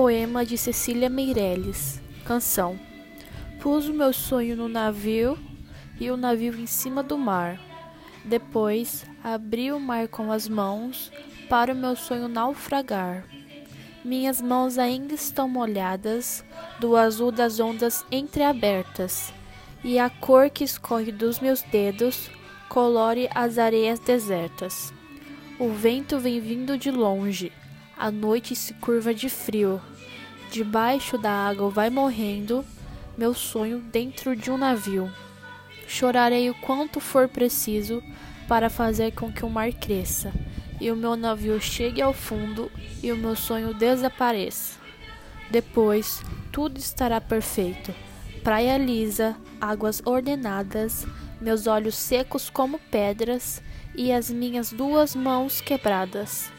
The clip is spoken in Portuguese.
Poema de Cecília Meirelles. Canção. Pus o meu sonho no navio e o navio em cima do mar. Depois abri o mar com as mãos para o meu sonho naufragar. Minhas mãos ainda estão molhadas do azul das ondas entreabertas, e a cor que escorre dos meus dedos colore as areias desertas. O vento vem vindo de longe, a noite se curva de frio. Debaixo da água vai morrendo meu sonho dentro de um navio. Chorarei o quanto for preciso para fazer com que o mar cresça e o meu navio chegue ao fundo e o meu sonho desapareça. Depois, tudo estará perfeito. Praia lisa, águas ordenadas, meus olhos secos como pedras e as minhas duas mãos quebradas.